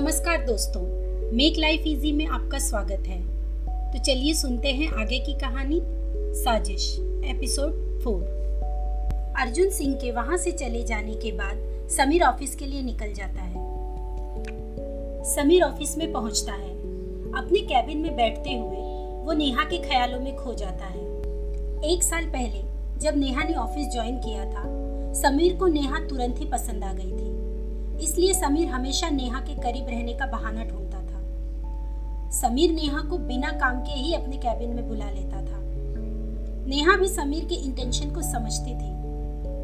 नमस्कार दोस्तों, make life easy में आपका स्वागत है। तो चलिए सुनते हैं आगे की कहानी, साजिश, एपिसोड फोर। अर्जुन सिंह के वहाँ से चले जाने के बाद समीर ऑफ़िस के लिए निकल जाता है। समीर ऑफ़िस में पहुँचता है। अपने कैबिन में बैठते हुए वो नेहा के ख्यालों में खो जाता है। एक साल पहले, जब नेहा ने ऑफ़िस ज्वाइन किया था, समीर को नेहा तुरंत ही पसंद आ गई थी। इसलिए समीर हमेशा नेहा के करीब रहने का बहाना ढूंढता था। समीर नेहा को बिना काम के ही अपने कैबिन में बुला लेता था। नेहा भी समीर के इंटेंशन को समझती थी।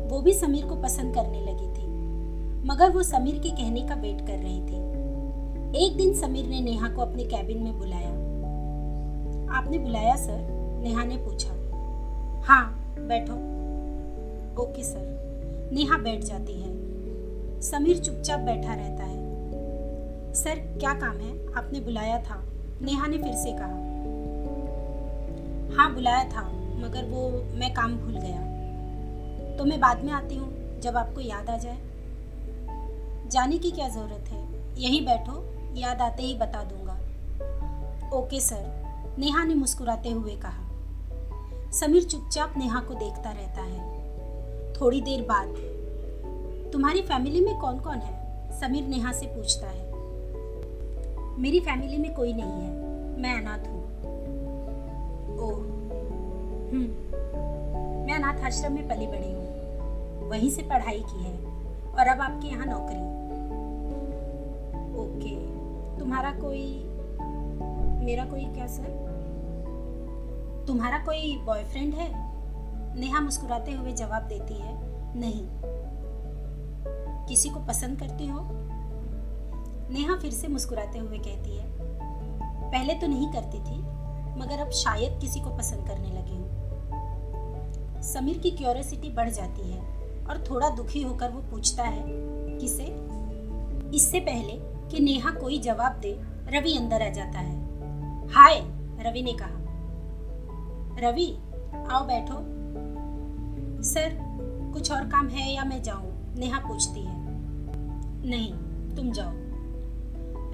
वो भी समीर को पसंद करने लगी थी। मगर वो समीर के कहने का वेट कर रही थी। एक दिन समीर ने नेहा को अपने कैबिन में बुलाया। आपने बुलाया सर नेहा ने पूछा। हाँ बैठो। ओके सर नेहा बैठ जाती है। समीर चुपचाप बैठा रहता है। सर, क्या काम है? आपने बुलाया था। नेहा ने फिर से कहा। हाँ बुलाया था, मगर वो, मैं काम भूल गया। तो मैं बाद में आती हूँ, जब आपको याद आ जाए। जाने की क्या ज़रूरत है? यहीं बैठो, याद आते ही बता दूँगा। ओके, सर, नेहा ने मुस्कुराते हुए कहा। समीर चुपचाप नेहा को देखता रहता है। थोड़ी देर बाद तुम्हारी फैमिली में कौन कौन है? समीर नेहा से पूछता है। मेरी फैमिली में कोई नहीं है। मैं अनाथ हूँ। हम्म। मैं अनाथ आश्रम में पली बड़ी हूँ। वहीं से पढ़ाई की है और अब आपके यहाँ नौकरी। ओके, तुम्हारा कोई, मेरा कोई क्या सर? तुम्हारा कोई बॉयफ्रेंड है? नेहा मुस्कुराते हुए जवाब देती है, नहीं। किसी को पसंद करती हो? नेहा फिर से मुस्कुराते हुए कहती है, पहले तो नहीं करती थी, मगर अब शायद किसी को पसंद करने लगी हूँ। समीर की क्यूरियोसिटी बढ़ जाती है और थोड़ा दुखी होकर वो पूछता है, किसे? इससे पहले कि नेहा कोई जवाब दे, रवि अंदर आ जाता है। हाय, रवि ने कहा। रवि, आओ बैठो। सर, कुछ और काम है या मैं जाऊँ? नेहा पूछती है। नहीं, तुम जाओ।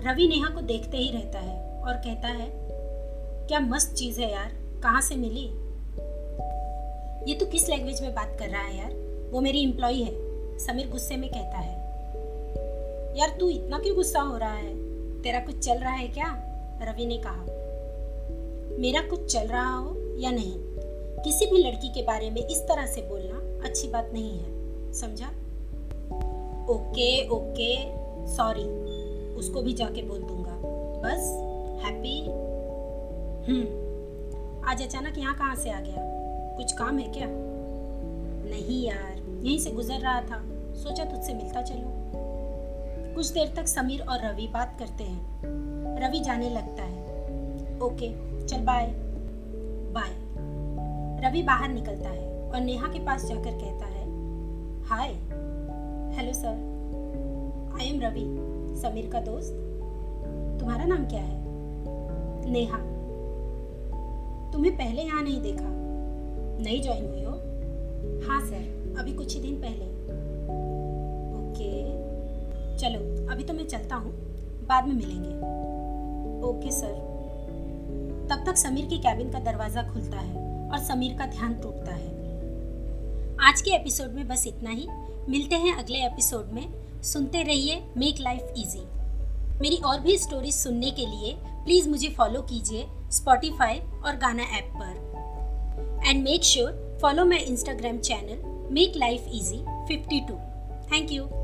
रवि नेहा को देखते ही रहता है और कहता है, क्या मस्त चीज़ है यार, कहाँ से मिली? ये तो किस लैंग्वेज में बात कर रहा है यार? वो मेरी एम्प्लॉय है, समीर गुस्से में कहता है। यार, तू इतना क्यों गुस्सा हो रहा है? तेरा कुछ चल रहा है क्या? रवि ने कहा। मेरा कुछ चल रहा हो या नहीं, किसी भी लड़की के बारे में इस तरह से बोलना अच्छी बात नहीं है, समझा? ओके ओके सॉरी उसको भी जाके बोल दूँगा। बस हैप्पी हम्म आज अचानक यहाँ कहाँ से आ गया? कुछ काम है क्या? नहीं यार, यहीं से गुजर रहा था। सोचा तुझसे मिलता चलो। कुछ देर तक समीर और रवि बात करते हैं। रवि जाने लगता है। ओके, चल बाय बाय रवि बाहर निकलता है और नेहा के पास जाकर कहता है hi hello sir I am Ravi Sameer का दोस्त। तुम्हारा नाम क्या है? नेहा। तुम्हें पहले यहाँ नहीं देखा। नहीं ज्वाइन हुई हो? हाँ सर अभी कुछ ही दिन पहले। ओके। चलो, अभी तो मैं चलता हूँ। बाद में मिलेंगे। ओके सर तब तक समीर के कैबिन का दरवाज़ा खुलता है और समीर का ध्यान टूटता है। आज के एपिसोड में बस इतना ही। मिलते हैं अगले एपिसोड में। सुनते रहिए मेक लाइफ इजी मेरी और भी स्टोरीज सुनने के लिए प्लीज़ मुझे फॉलो कीजिए स्पॉटिफाई और गाना ऐप पर। And make sure follow my Instagram channel make life easy 52 thank you